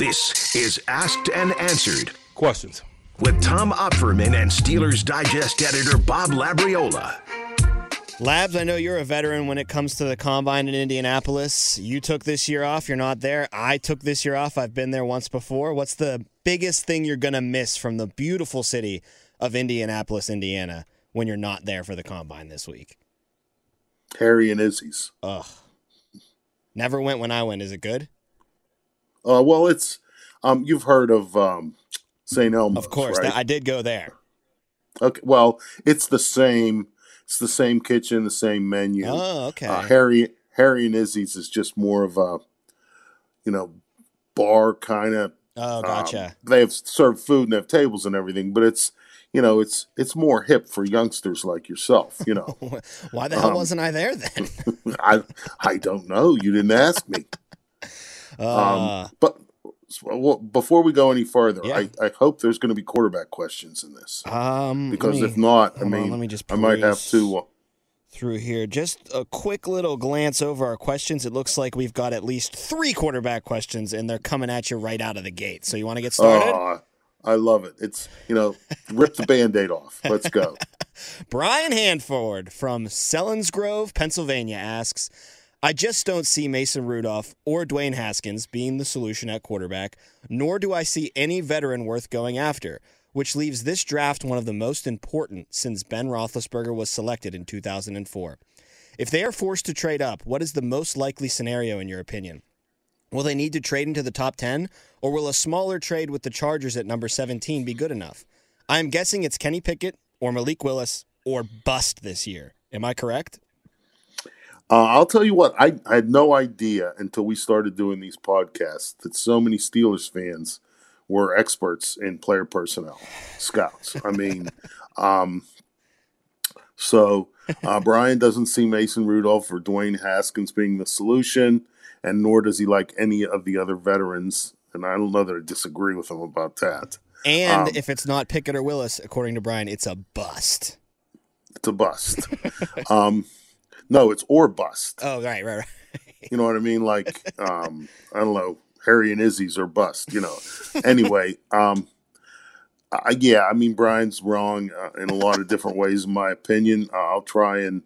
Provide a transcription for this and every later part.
This is Asked and Answered Questions. with Tom Opferman and Steelers Digest editor Bob Labriola. Labs, I know you're a veteran when it comes to the combine in Indianapolis. You took this year off. You're not there. I took this year off. I've been there once before. What's the biggest thing you're going to miss from the beautiful city of Indianapolis, Indiana, when you're not there for the combine this week? Harry and Izzy's. Ugh. Never went when I went. Is it good? Uh, well, it's um, you've heard of um, St. Elmo's, Of course. right? I did go there. Okay, well, it's the same. It's the same kitchen, the same menu. Oh, okay. Uh, Harry Harry and Izzy's is just more of a, you know, bar kind of. oh, gotcha. they have served food and have tables and everything, but it's you know it's it's more hip for youngsters like yourself. You know, Why the hell um, wasn't I there then? I I don't know. You didn't ask me. Uh, Um, but well, before we go any further, Yeah. I, I hope there's going to be quarterback questions in this um, because me- if not, I hold on, mean, let me just I might have to. Uh, through here. Just a quick little glance over our questions. It looks like we've got at least three quarterback questions, and they're coming at you right out of the gate. So you want to get started? Aw, I love it. It's you know, rip the band-aid off. Let's go. Brian Hanford from Selinsgrove, Pennsylvania asks, I just don't see Mason Rudolph or Dwayne Haskins being the solution at quarterback, nor do I see any veteran worth going after, which leaves this draft one of the most important since Ben Roethlisberger was selected in 2004. If they are forced to trade up, what is the most likely scenario in your opinion? Will they need to trade into the top 10, or will a smaller trade with the Chargers at number 17 be good enough? I am guessing it's Kenny Pickett or Malik Willis or bust this year. Am I correct? Uh, I'll tell you what. I, I had no idea until we started doing these podcasts that so many Steelers fans were experts in player personnel, scouts. I mean, um, so uh, Brian doesn't see Mason Rudolph or Dwayne Haskins being the solution, and nor does he like any of the other veterans. And I don't know that I disagree with him about that. And Um, if it's not Pickett or Willis, according to Brian, it's a bust. It's a bust. um, no, it's or bust. Oh, right, right, right. You know what I mean? Like, um, I don't know, Harry and Izzy's or bust. You know. Anyway, um, I, yeah, I mean Brian's wrong uh, in a lot of different ways, in my opinion. Uh, I'll try and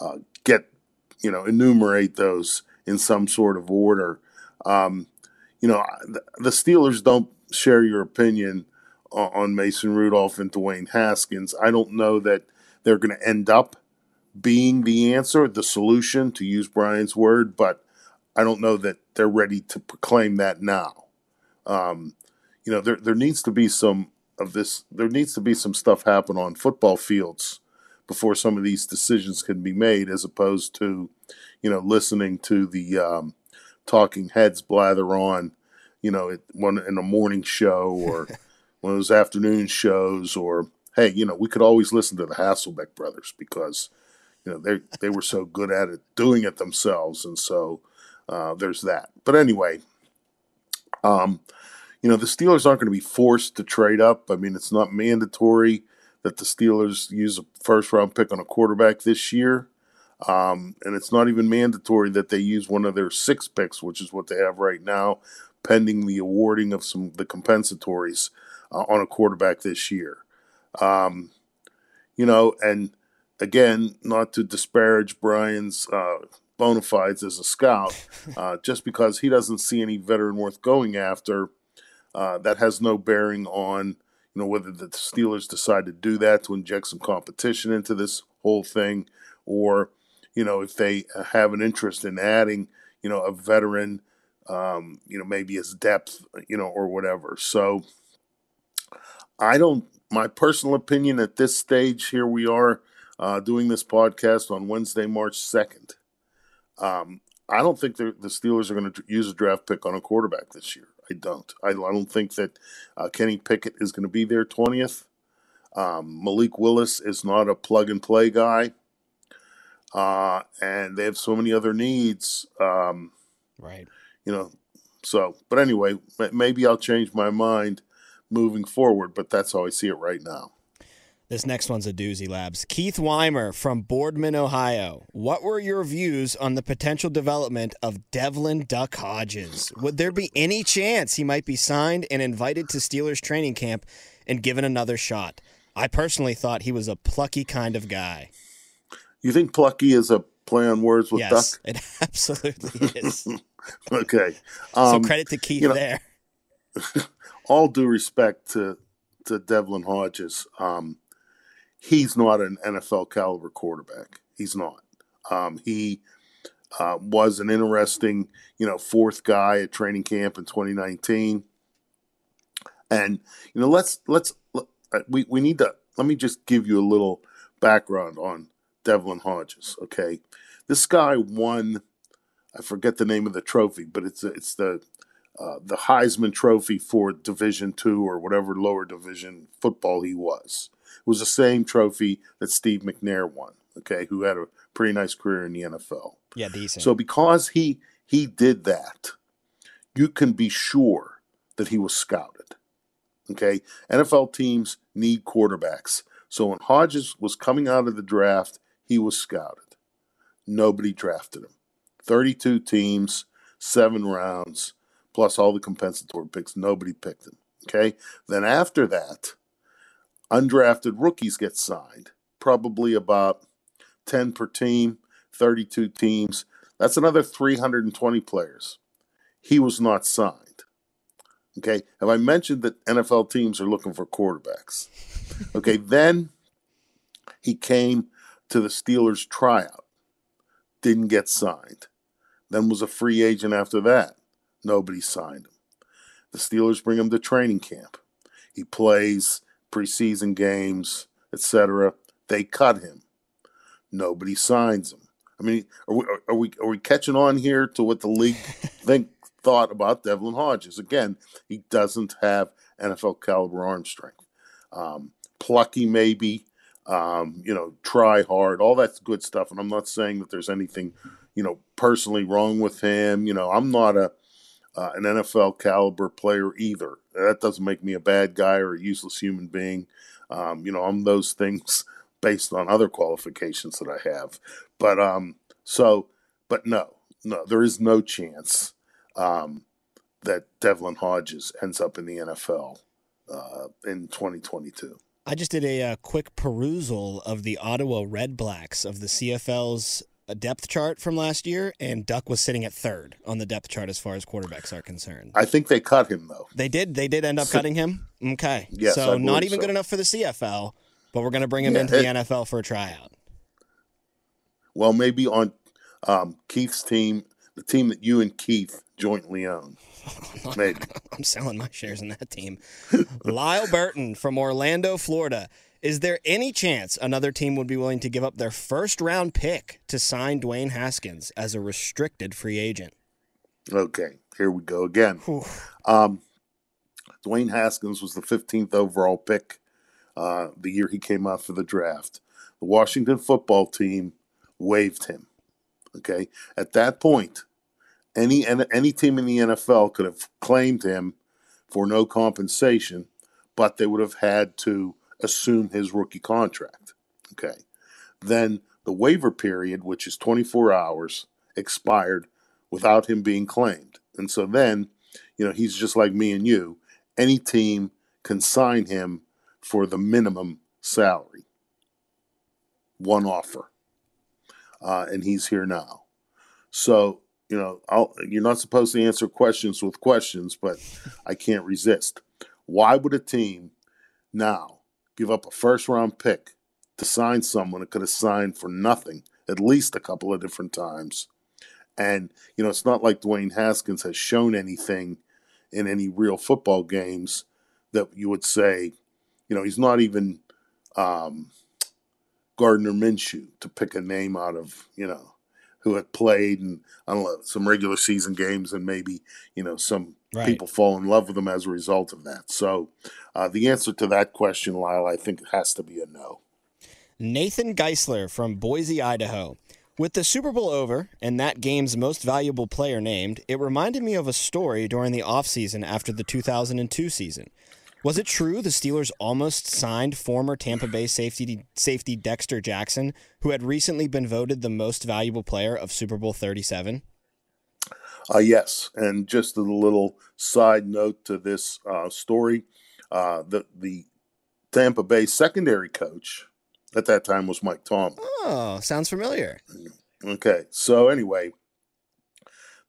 uh, get you know enumerate those in some sort of order. Um, you know, the, the Steelers don't share your opinion on, on Mason Rudolph and Dwayne Haskins. I don't know that they're going to end up being the answer, the solution, to use Brian's word, but I don't know that they're ready to proclaim that now. Um, you know, there there needs to be some of this. There needs to be some stuff happen on football fields before some of these decisions can be made, as opposed to, you know, listening to the um, talking heads blather on, you know, at one in a morning show or one of those afternoon shows, or hey, you know, we could always listen to the Hasselbeck brothers because you know they they were so good at it doing it themselves and so uh, there's that. But anyway um, you know the steelers aren't going to be forced to trade up. I mean it's not mandatory that the steelers use a first round pick on a quarterback this year um, and it's not even mandatory that they use one of their six picks which is what they have right now pending the awarding of some the compensatories uh, on a quarterback this year. Um, you know and again, not to disparage Brian's uh, bona fides as a scout, uh, just because he doesn't see any veteran worth going after, uh, that has no bearing on you know whether the Steelers decide to do that to inject some competition into this whole thing, or you know if they have an interest in adding you know a veteran, um, you know maybe as depth, you know or whatever. So I don't. My personal opinion at this stage, here we are uh, doing this podcast on Wednesday, March 2nd. Um, I don't think the the Steelers are going to use a draft pick on a quarterback this year. I don't. I, I don't think that uh, Kenny Pickett is going to be their 20th. Um, Malik Willis is not a plug and play guy. Uh, and they have so many other needs. Um, Right. you know, so, but anyway, maybe I'll change my mind moving forward, but that's how I see it right now. This next one's a doozy, Labs. Keith Weimer from Boardman, Ohio. What were your views on the potential development of Devlin Duck Hodges? Would there be any chance he might be signed and invited to Steelers training camp and given another shot? I personally thought he was a plucky kind of guy. You think plucky is a play on words with yes, duck? it absolutely is. okay. so Um, credit to Keith you know- there. all due respect to to Devlin Hodges, um, he's not an NFL caliber quarterback. He's not. Um, he uh, was an interesting, you know, fourth guy at training camp in 2019, and you know, let's let's uh, we we need to let me just give you a little background on Devlin Hodges. Okay, this guy won. I forget the name of the trophy, but it's it's the uh, the Heisman Trophy for Division Two or whatever lower division football he was. It was the same trophy that Steve McNair won. Okay, who had a pretty nice career in the NFL. Yeah, decent. So because he he did that, you can be sure that he was scouted. Okay, NFL teams need quarterbacks. So when Hodges was coming out of the draft, he was scouted. Nobody drafted him. 32 teams, seven rounds, plus all the compensatory picks. Nobody picked him. Okay. Then after that, undrafted rookies get signed, probably about 10 per team, 32 teams. That's another 320 players. He was not signed. Okay. Have I mentioned that NFL teams are looking for quarterbacks? Okay. then he came to the Steelers tryout, didn't get signed. Then was a free agent after that. Nobody signed him. The Steelers bring him to training camp. He plays preseason games, etc. They cut him. Nobody signs him. I mean, are we are we are we catching on here to what the league think thought about Devlin Hodges? Again, he doesn't have NFL caliber arm strength. Um, plucky, maybe. Um, you know, try hard. All that's good stuff. And I'm not saying that there's anything, you know, personally wrong with him. You know, I'm not a uh, an NFL caliber player either. That doesn't make me a bad guy or a useless human being. Um, you know, I'm those things based on other qualifications that I have. But um, so, but no, no, there is no chance um, that Devlin Hodges ends up in the NFL uh, in 2022. I just did a, uh quick perusal of the Ottawa Redblacks of the CFL's uh, depth chart from last year, and Duck was sitting at third on the depth chart as far as quarterbacks are concerned. I think they cut him though. They did. They did end up cutting him. Okay. Yes, so not even so. good enough for the CFL, but we're going to bring him Yeah, into the NFL for a tryout. Well, maybe on um, Keith's team, the team that you and Keith jointly own. Maybe. I'm selling my shares in that team. Lyle Burton from Orlando, Florida. Is there any chance another team would be willing to give up their first round pick to sign Dwayne Haskins as a restricted free agent? Okay, here we go again. Um, Dwayne Haskins was the 15th overall pick uh, the year he came out for the draft. The Washington football team waived him. Okay, at that point, any any team in the NFL could have claimed him for no compensation, but they would have had to assume his rookie contract. Okay, then the waiver period, which is 24 hours, expired without him being claimed, and so then, you know, he's just like me and you. Any team can sign him for the minimum salary. One offer uh, and he's here now. So you know, I'll, you're not supposed to answer questions with questions, but I can't resist. Why would a team now give up a first round pick to sign someone that could have signed for nothing at least a couple of different times? And you know, it's not like Dwayne Haskins has shown anything in any real football games that you would say, you know, he's not even um, Gardner Minshew to pick a name out of, you know, who had played and I don't know some regular season games and maybe you know some Right. people fall in love with them as a result of that. So uh, the answer to that question, Lyle, I think has to be a no. Nathan Geisler from Boise, Idaho. With the Super Bowl over and that game's most valuable player named, it reminded me of a story during the offseason after the 2002 season. Was it true the Steelers almost signed former Tampa Bay safety safety Dexter Jackson, who had recently been voted the most valuable player of Super Bowl 37? Uh, yes, and just a little side note to this uh, story: uh, the the Tampa Bay secondary coach at that time was Mike Tomlin. Oh, sounds familiar. Okay, so anyway,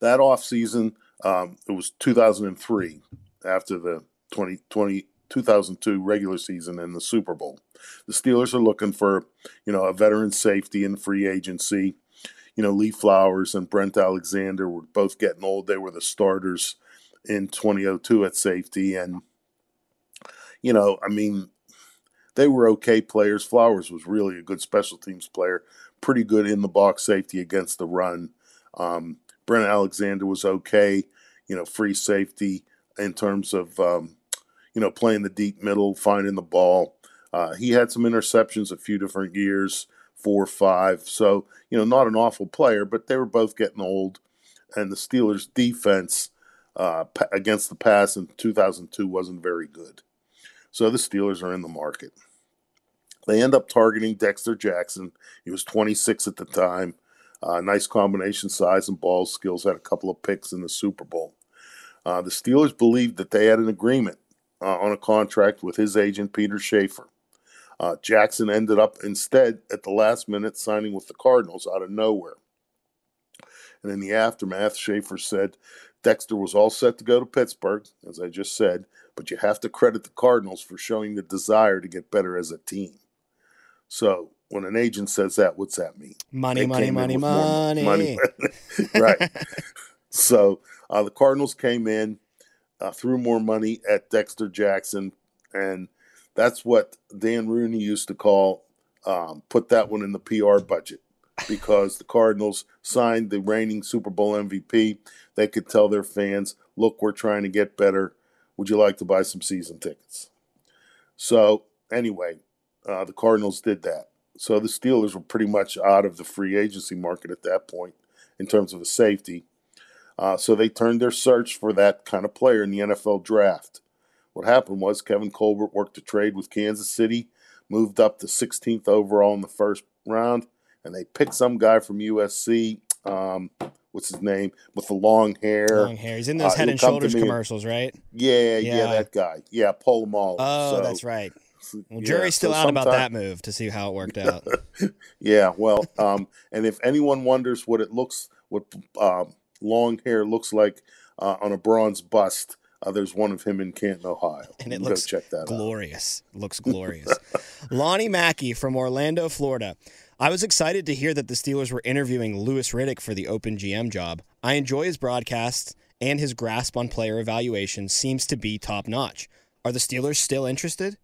that off season, um, it was 2003 after the 2020 2002 regular season and the Super Bowl. The Steelers are looking for, you know, a veteran safety in free agency. You know, Lee Flowers and Brent Alexander were both getting old. They were the starters in 2002 at safety. And, you know, I mean, they were okay players. Flowers was really a good special teams player, pretty good in the box safety against the run. Um, Brent Alexander was okay, you know, free safety in terms of, um, you know, playing the deep middle, finding the ball. Uh, he had some interceptions a few different years, four or five. So, you know, not an awful player, but they were both getting old. And the Steelers' defense uh, against the pass in 2002 wasn't very good. So the Steelers are in the market. They end up targeting Dexter Jackson. He was 26 at the time. Uh, nice combination size and ball skills. Had a couple of picks in the Super Bowl. Uh, the Steelers believed that they had an agreement uh, on a contract with his agent, Peter Schaffer. Uh, Jackson ended up instead at the last minute signing with the Cardinals out of nowhere. And in the aftermath, Schaffer said Dexter was all set to go to Pittsburgh, as I just said, but you have to credit the Cardinals for showing the desire to get better as a team. So when an agent says that, what's that mean? Money, money, money, money, money. right. so uh, the Cardinals came in, uh, threw more money at Dexter Jackson, and that's what Dan Rooney used to call um, put that one in the PR budget because the Cardinals signed the reigning Super Bowl MVP. They could tell their fans, look, we're trying to get better. Would you like to buy some season tickets? So, anyway, uh, the Cardinals did that. So the Steelers were pretty much out of the free agency market at that point in terms of a safety. Uh, so they turned their search for that kind of player in the NFL draft. What happened was Kevin Colbert worked a trade with Kansas City, moved up to 16th overall in the first round, and they picked some guy from USC. Um, what's his name with the long hair? Long hair. He's in those uh, Head and Shoulders commercials, right? Yeah, yeah, yeah, that guy. Yeah, Polamalu. Oh, so, that's right. Well, jury's still so out about that move to see how it worked out. yeah, well, um, and if anyone wonders what it looks, what um, long hair looks like uh, on a bronze bust, uh, there's one of him in Canton, Ohio. And it looks check that glorious. Out. Looks glorious. Lonnie Mackey from Orlando, Florida. I was excited to hear that the Steelers were interviewing Louis Riddick for the open GM job. I enjoy his broadcasts, and his grasp on player evaluation seems to be top notch. Are the Steelers still interested?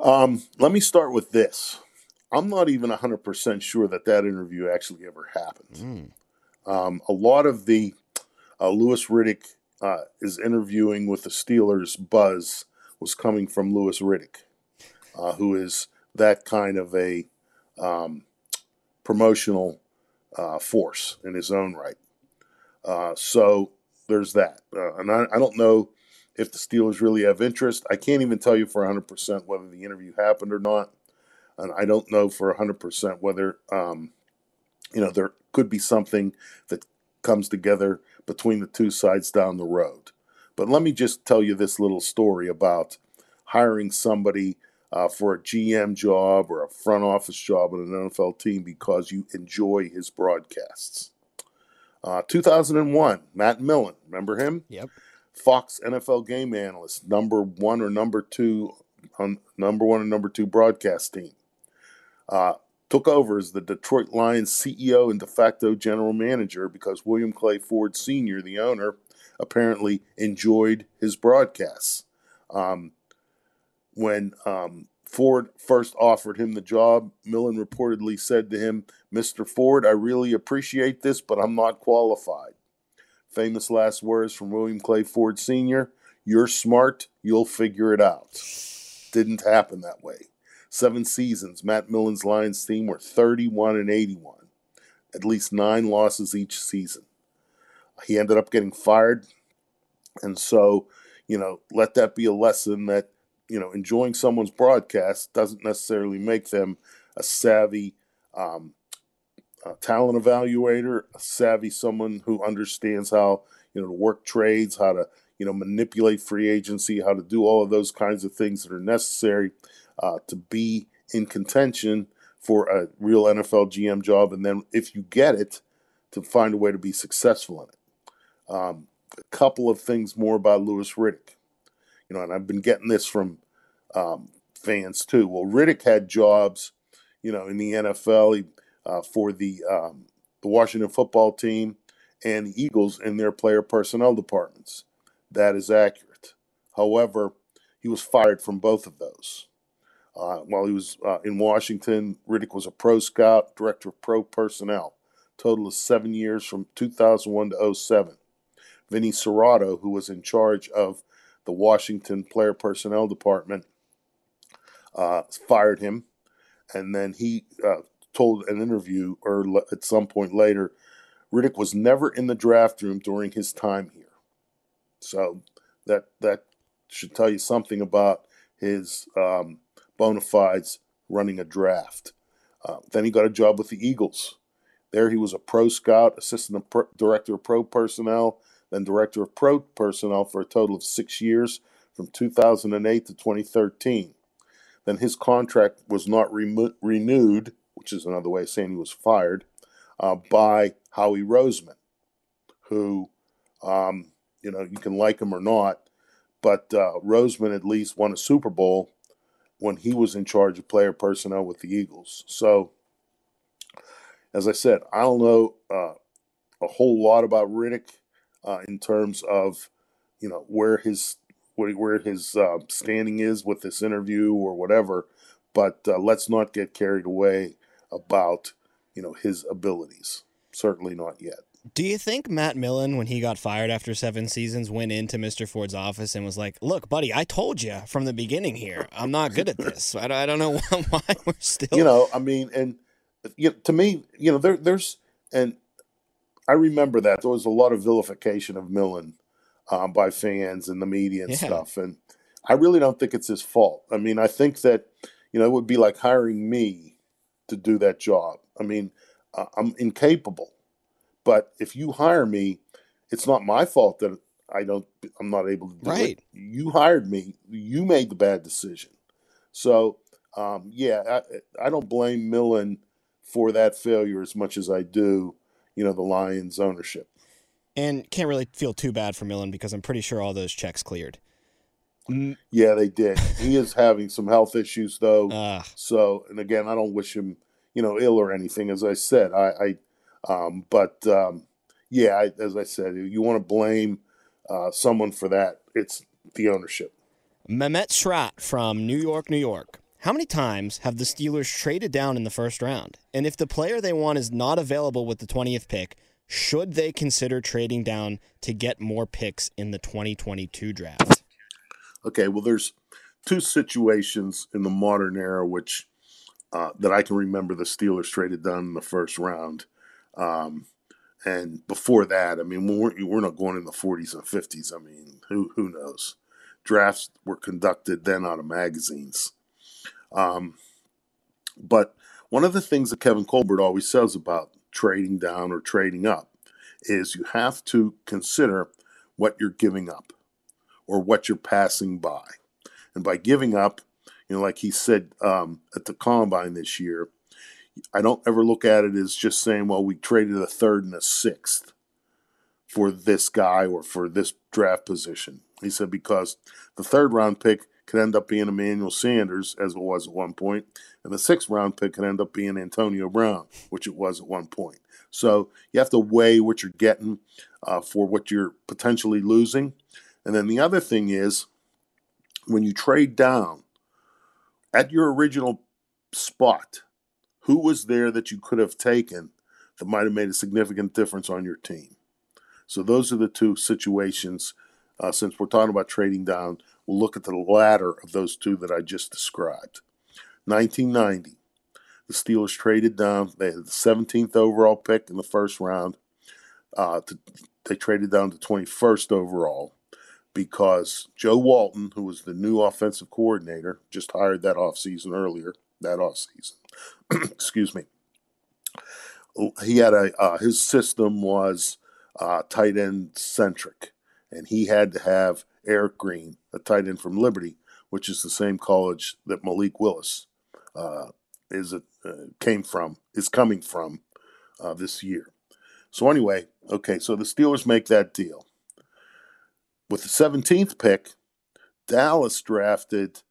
Um, let me start with this. I'm not even 100% sure that that interview actually ever happened. Mm. Um, a lot of the uh, Louis Riddick uh, is interviewing with the Steelers buzz was coming from Louis Riddick, uh, who is that kind of a um, promotional uh, force in his own right. Uh, so there's that. Uh, and I, I don't know if the Steelers really have interest. I can't even tell you for 100% whether the interview happened or not. And I don't know for 100% whether, um, you know, there could be something that comes together between the two sides down the road. But let me just tell you this little story about hiring somebody uh, for a GM job or a front office job in an NFL team because you enjoy his broadcasts. Uh, 2001, Matt Millen, remember him? Yep. Fox NFL game analyst, number one or number two, on number one and number two broadcast team. Uh, took over as the Detroit Lions CEO and de facto general manager because William Clay Ford Sr., the owner, apparently enjoyed his broadcasts. Um, when um, Ford first offered him the job, Millen reportedly said to him, Mr. Ford, I really appreciate this, but I'm not qualified. Famous last words from William Clay Ford Sr. You're smart, you'll figure it out. Didn't happen that way. Seven seasons, Matt Millen's Lions team were 31 and 81, at least nine losses each season. He ended up getting fired, and so, you know, let that be a lesson that, you know, enjoying someone's broadcast doesn't necessarily make them a savvy um, a talent evaluator, a savvy someone who understands how, you know, to work trades, how to, you know, manipulate free agency, how to do all of those kinds of things that are necessary uh, to be in contention for a real NFL GM job. And then if you get it, to find a way to be successful in it. Um, a couple of things more about Louis Riddick. You know, and I've been getting this from um, fans too. Well, Riddick had jobs, you know, in the NFL uh, for the um, the Washington football team and the Eagles in their player personnel departments. That is accurate. However, he was fired from both of those. Uh, while he was uh, in Washington, Riddick was a pro scout, director of pro personnel, total of seven years from 2001 to 07. Vinny Cerrato, who was in charge of the Washington player personnel department, uh, fired him. And then he uh, told an interview, or at some point later, Riddick was never in the draft room during his time here. So that that should tell you something about his um, bona fides running a draft. Uh, then he got a job with the Eagles. There he was a pro scout, assistant director of pro personnel, then director of pro personnel for a total of six years from 2008 to 2013. Then his contract was not re- renewed, which is another way of saying he was fired, uh, by Howie Roseman, who, um, you know, you can like him or not, but uh, Roseman at least won a Super Bowl when he was in charge of player personnel with the Eagles. So, as I said, I don't know uh, a whole lot about Riddick uh, in terms of you know where his where his uh, standing is with this interview or whatever. But uh, let's not get carried away about you know his abilities. Certainly not yet. Do you think Matt Millen, when he got fired after seven seasons, went into Mr. Ford's office and was like, "Look, buddy, I told you from the beginning here, I'm not good at this. I don't know why we're still." You know, I mean, and you know, to me, you know, there, there's, and I remember that there was a lot of vilification of Millen um, by fans and the media and yeah. stuff, and I really don't think it's his fault. I mean, I think that you know it would be like hiring me to do that job. I mean, uh, I'm incapable, but if you hire me, it's not my fault that I don't. I'm not able to do right. it. You hired me. You made the bad decision. So um, yeah, I, I don't blame Millen for that failure as much as I do, you know, the Lions ownership. And can't really feel too bad for Millen because I'm pretty sure all those checks cleared. Yeah, they did. he is having some health issues though. Uh, so, and again, I don't wish him, you know, ill or anything. As I said, I, I um, but um, yeah, I, as I said, you want to blame uh, someone for that, it's the ownership. Mehmet Shrat from New York, New York. How many times have the Steelers traded down in the first round? And if the player they want is not available with the 20th pick, should they consider trading down to get more picks in the 2022 draft? Okay, well, there's two situations in the modern era which uh, that I can remember the Steelers traded down in the first round. Um, and before that, I mean, we're, we're not going in the 40s and 50s. I mean, who who knows? Drafts were conducted then out of magazines. Um, but one of the things that Kevin Colbert always says about trading down or trading up is you have to consider what you're giving up or what you're passing by. And by giving up, you know, like he said um, at the combine this year, I don't ever look at it as just saying, well, we traded a third and a sixth for this guy or for this draft position. He said because the third round pick could end up being Emmanuel Sanders, as it was at one point, and the sixth round pick could end up being Antonio Brown, which it was at one point. So you have to weigh what you're getting uh, for what you're potentially losing. And then the other thing is when you trade down at your original spot, who was there that you could have taken that might have made a significant difference on your team? So those are the two situations. Uh, since we're talking about trading down, We'll look at the latter of those two that I just described. 1990, the Steelers traded down. They had the 17th overall pick in the first round. Uh, to, they traded down to 21st overall. because Joe Walton, who was the new offensive coordinator, just hired that offseason earlier, that offseason. Excuse me. He had a uh, his system was uh, tight end centric, and he had to have Eric Green, a tight end from Liberty, which is the same college that Malik Willis uh, is a, uh, came from, is coming from uh, this year. So anyway, okay, so the Steelers make that deal. With the 17th pick, Dallas drafted.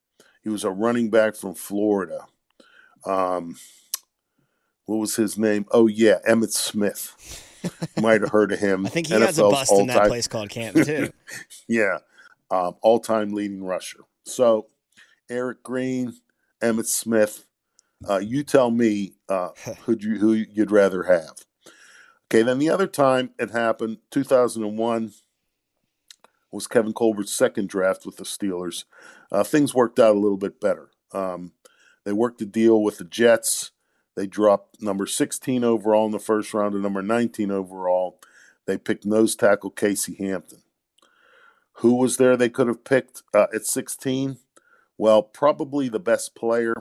He was a running back from Florida. Um, what was his name? Oh yeah, Emmitt Smith. Might have heard of him. I think he NFL's has a bust in that place called Canton too. yeah, um, all-time leading rusher. So Eric Green, Emmitt Smith. Uh, you tell me uh, who you who you'd rather have. Okay, then the other time it happened, 2001 was Kevin Colbert's second draft with the Steelers. Uh, things worked out a little bit better. Um, they worked a deal with the Jets. They dropped number 16 overall in the first round and number 19 overall. They picked nose tackle Casey Hampton. Who was there they could have picked uh, at 16? Well, probably the best player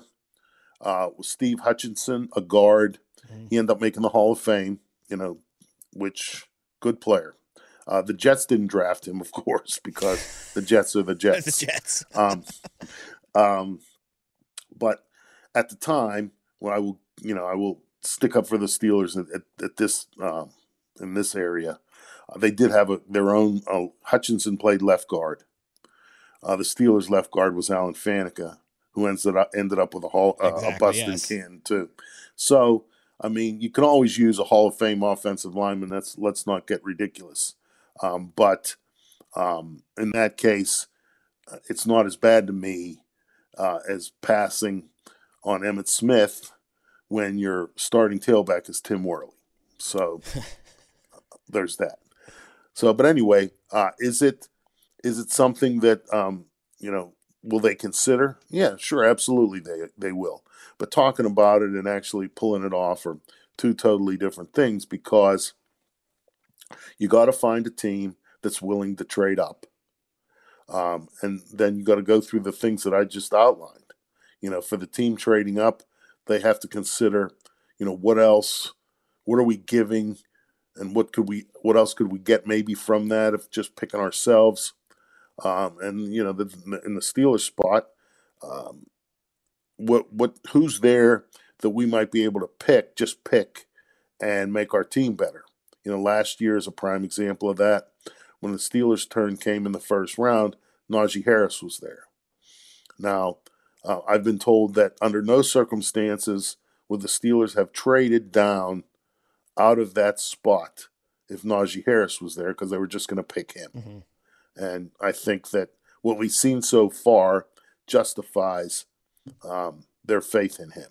uh, was Steve Hutchinson, a guard. Mm-hmm. He ended up making the Hall of Fame, you know, which good player. Uh, the Jets didn't draft him, of course, because the Jets are the Jets. the Jets. um, um, but at the time, when I will, you know, I will stick up for the Steelers at, at, at this um, in this area. Uh, they did have a, their own. Uh, Hutchinson played left guard. Uh, the Steelers' left guard was Alan Faneca, who ended up ended up with a, hall, uh, exactly, a bust yes. Canton too. So, I mean, you can always use a Hall of Fame offensive lineman. That's let's not get ridiculous. Um, but um, in that case, uh, it's not as bad to me uh, as passing on Emmitt Smith when your starting tailback is Tim Worley. So there's that. So, but anyway, uh, is it is it something that um, you know will they consider? Yeah, sure, absolutely they they will. But talking about it and actually pulling it off are two totally different things because you got to find a team that's willing to trade up. Um, and then you got to go through the things that I just outlined. You know, for the team trading up, they have to consider, you know, what else, what are we giving, and what could we, what else could we get maybe from that if just picking ourselves. Um, and you know, the, in the Steelers spot, um, what what who's there that we might be able to pick, just pick, and make our team better. You know, last year is a prime example of that. When the Steelers' turn came in the first round, Najee Harris was there. Now, uh, I've been told that under no circumstances would the Steelers have traded down out of that spot if Najee Harris was there because they were just going to pick him. Mm-hmm. And I think that what we've seen so far justifies um, their faith in him.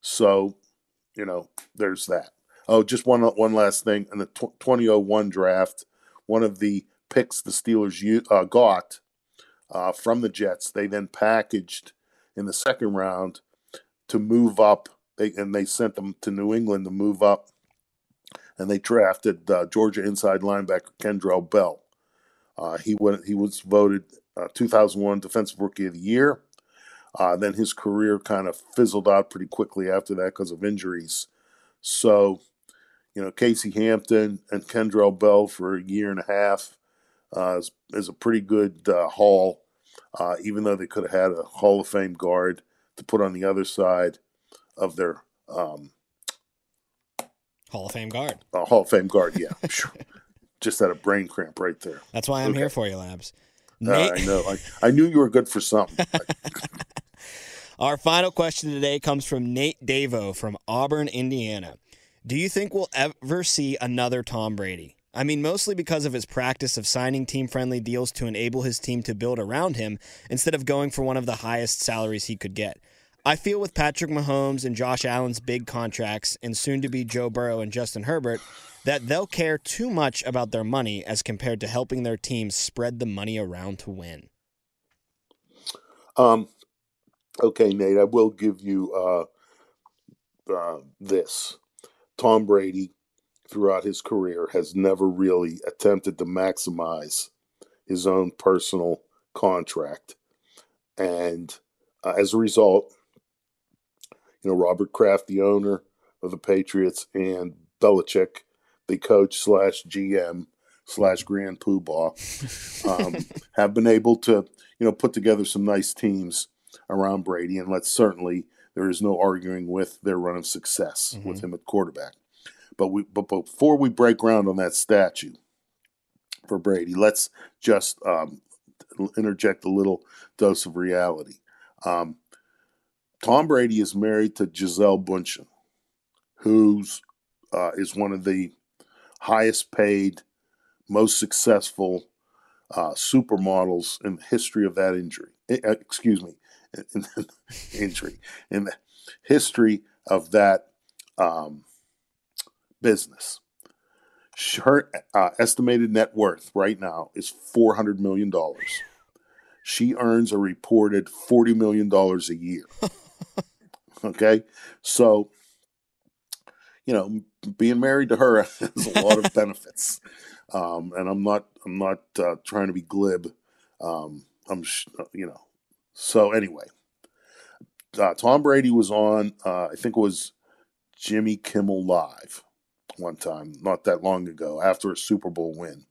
So, you know, there's that. Oh, just one one last thing. In the 2001 draft, one of the picks the Steelers uh, got uh, from the Jets, they then packaged in the second round to move up. They, and they sent them to New England to move up, and they drafted uh, Georgia inside linebacker Kendrell Bell. Uh, he went. He was voted uh, 2001 Defensive Rookie of the Year. Uh, then his career kind of fizzled out pretty quickly after that because of injuries. So you know, Casey Hampton and Kendrell Bell for a year and a half uh, is, is, a pretty good uh, haul, uh, even though they could have had a Hall of Fame guard to put on the other side of their um, Hall of Fame guard. A Hall of Fame guard, yeah. Just had a brain cramp right there. That's why I'm okay. here for you, Labs. Nate- I know. I, I knew you were good for something. Our final question today comes from Nate Davo from Auburn, Indiana. Do you think we'll ever see another Tom Brady? I mean, mostly because of his practice of signing team friendly deals to enable his team to build around him instead of going for one of the highest salaries he could get. I feel with Patrick Mahomes and Josh Allen's big contracts, and soon to be Joe Burrow and Justin Herbert, that they'll care too much about their money as compared to helping their teams spread the money around to win. Um, okay, Nate, I will give you uh, uh, this. Tom Brady, throughout his career, has never really attempted to maximize his own personal contract. And uh, as a result, you know, Robert Kraft, the owner of the Patriots, and Belichick, the coach slash GM slash Grand Poobah, um, have been able to, you know, put together some nice teams around Brady. And let's certainly, there is no arguing with their run of success mm-hmm. with him at quarterback. But we, but before we break ground on that statue for Brady, let's just um, interject a little dose of reality. Um, Tom Brady is married to Gisele Bündchen, who's uh, is one of the highest paid, most successful uh, supermodels in the history of that injury. Eh, uh, excuse me, in, in, injury in the history of that um, business. Her uh, estimated net worth right now is four hundred million dollars. She earns a reported forty million dollars a year. okay, so you know, being married to her has a lot of benefits, um, and I'm not I'm not uh, trying to be glib. Um, I'm you know, so anyway, uh, Tom Brady was on. Uh, I think it was Jimmy Kimmel Live one time, not that long ago, after a Super Bowl win.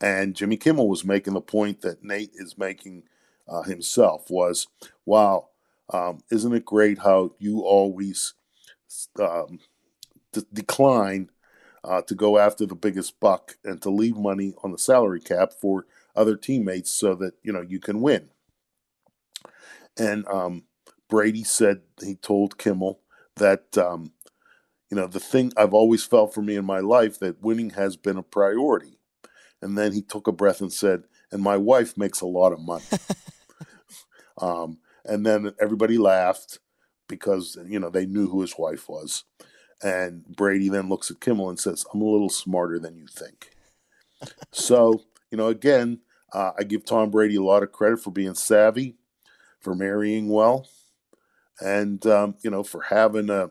And Jimmy Kimmel was making the point that Nate is making uh, himself was, wow, um, isn't it great how you always um, d- decline uh, to go after the biggest buck and to leave money on the salary cap for other teammates so that you know you can win. And um, Brady said he told Kimmel that um, you know, the thing I've always felt for me in my life that winning has been a priority. And then he took a breath and said, and my wife makes a lot of money. um, and then everybody laughed because, you know, they knew who his wife was. And Brady then looks at Kimmel and says, I'm a little smarter than you think. so, you know, again, uh, I give Tom Brady a lot of credit for being savvy, for marrying well, and, um, you know, for having a,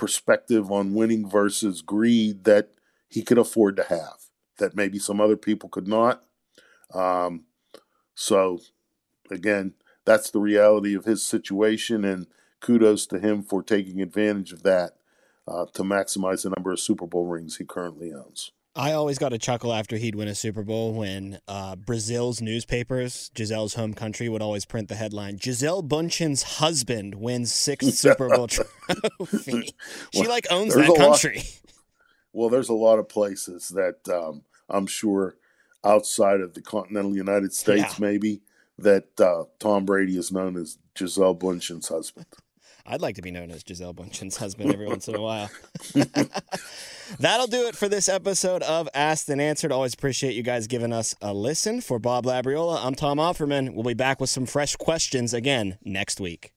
perspective on winning versus greed that he could afford to have that maybe some other people could not. Um, so, again, that's the reality of his situation, and kudos to him for taking advantage of that uh, to maximize the number of Super Bowl rings he currently owns. I always got a chuckle after he'd win a Super Bowl when uh, Brazil's newspapers, Gisele's home country, would always print the headline: "Gisele Bündchen's husband wins sixth Super Bowl trophy." she like owns that country. Lot, well, there's a lot of places that um, I'm sure outside of the continental United States, yeah. maybe that uh, Tom Brady is known as Gisele Bündchen's husband. I'd like to be known as Gisele Bündchen's husband every once in a while. That'll do it for this episode of Asked and Answered. Always appreciate you guys giving us a listen. For Bob Labriola, I'm Tom Offerman. We'll be back with some fresh questions again next week.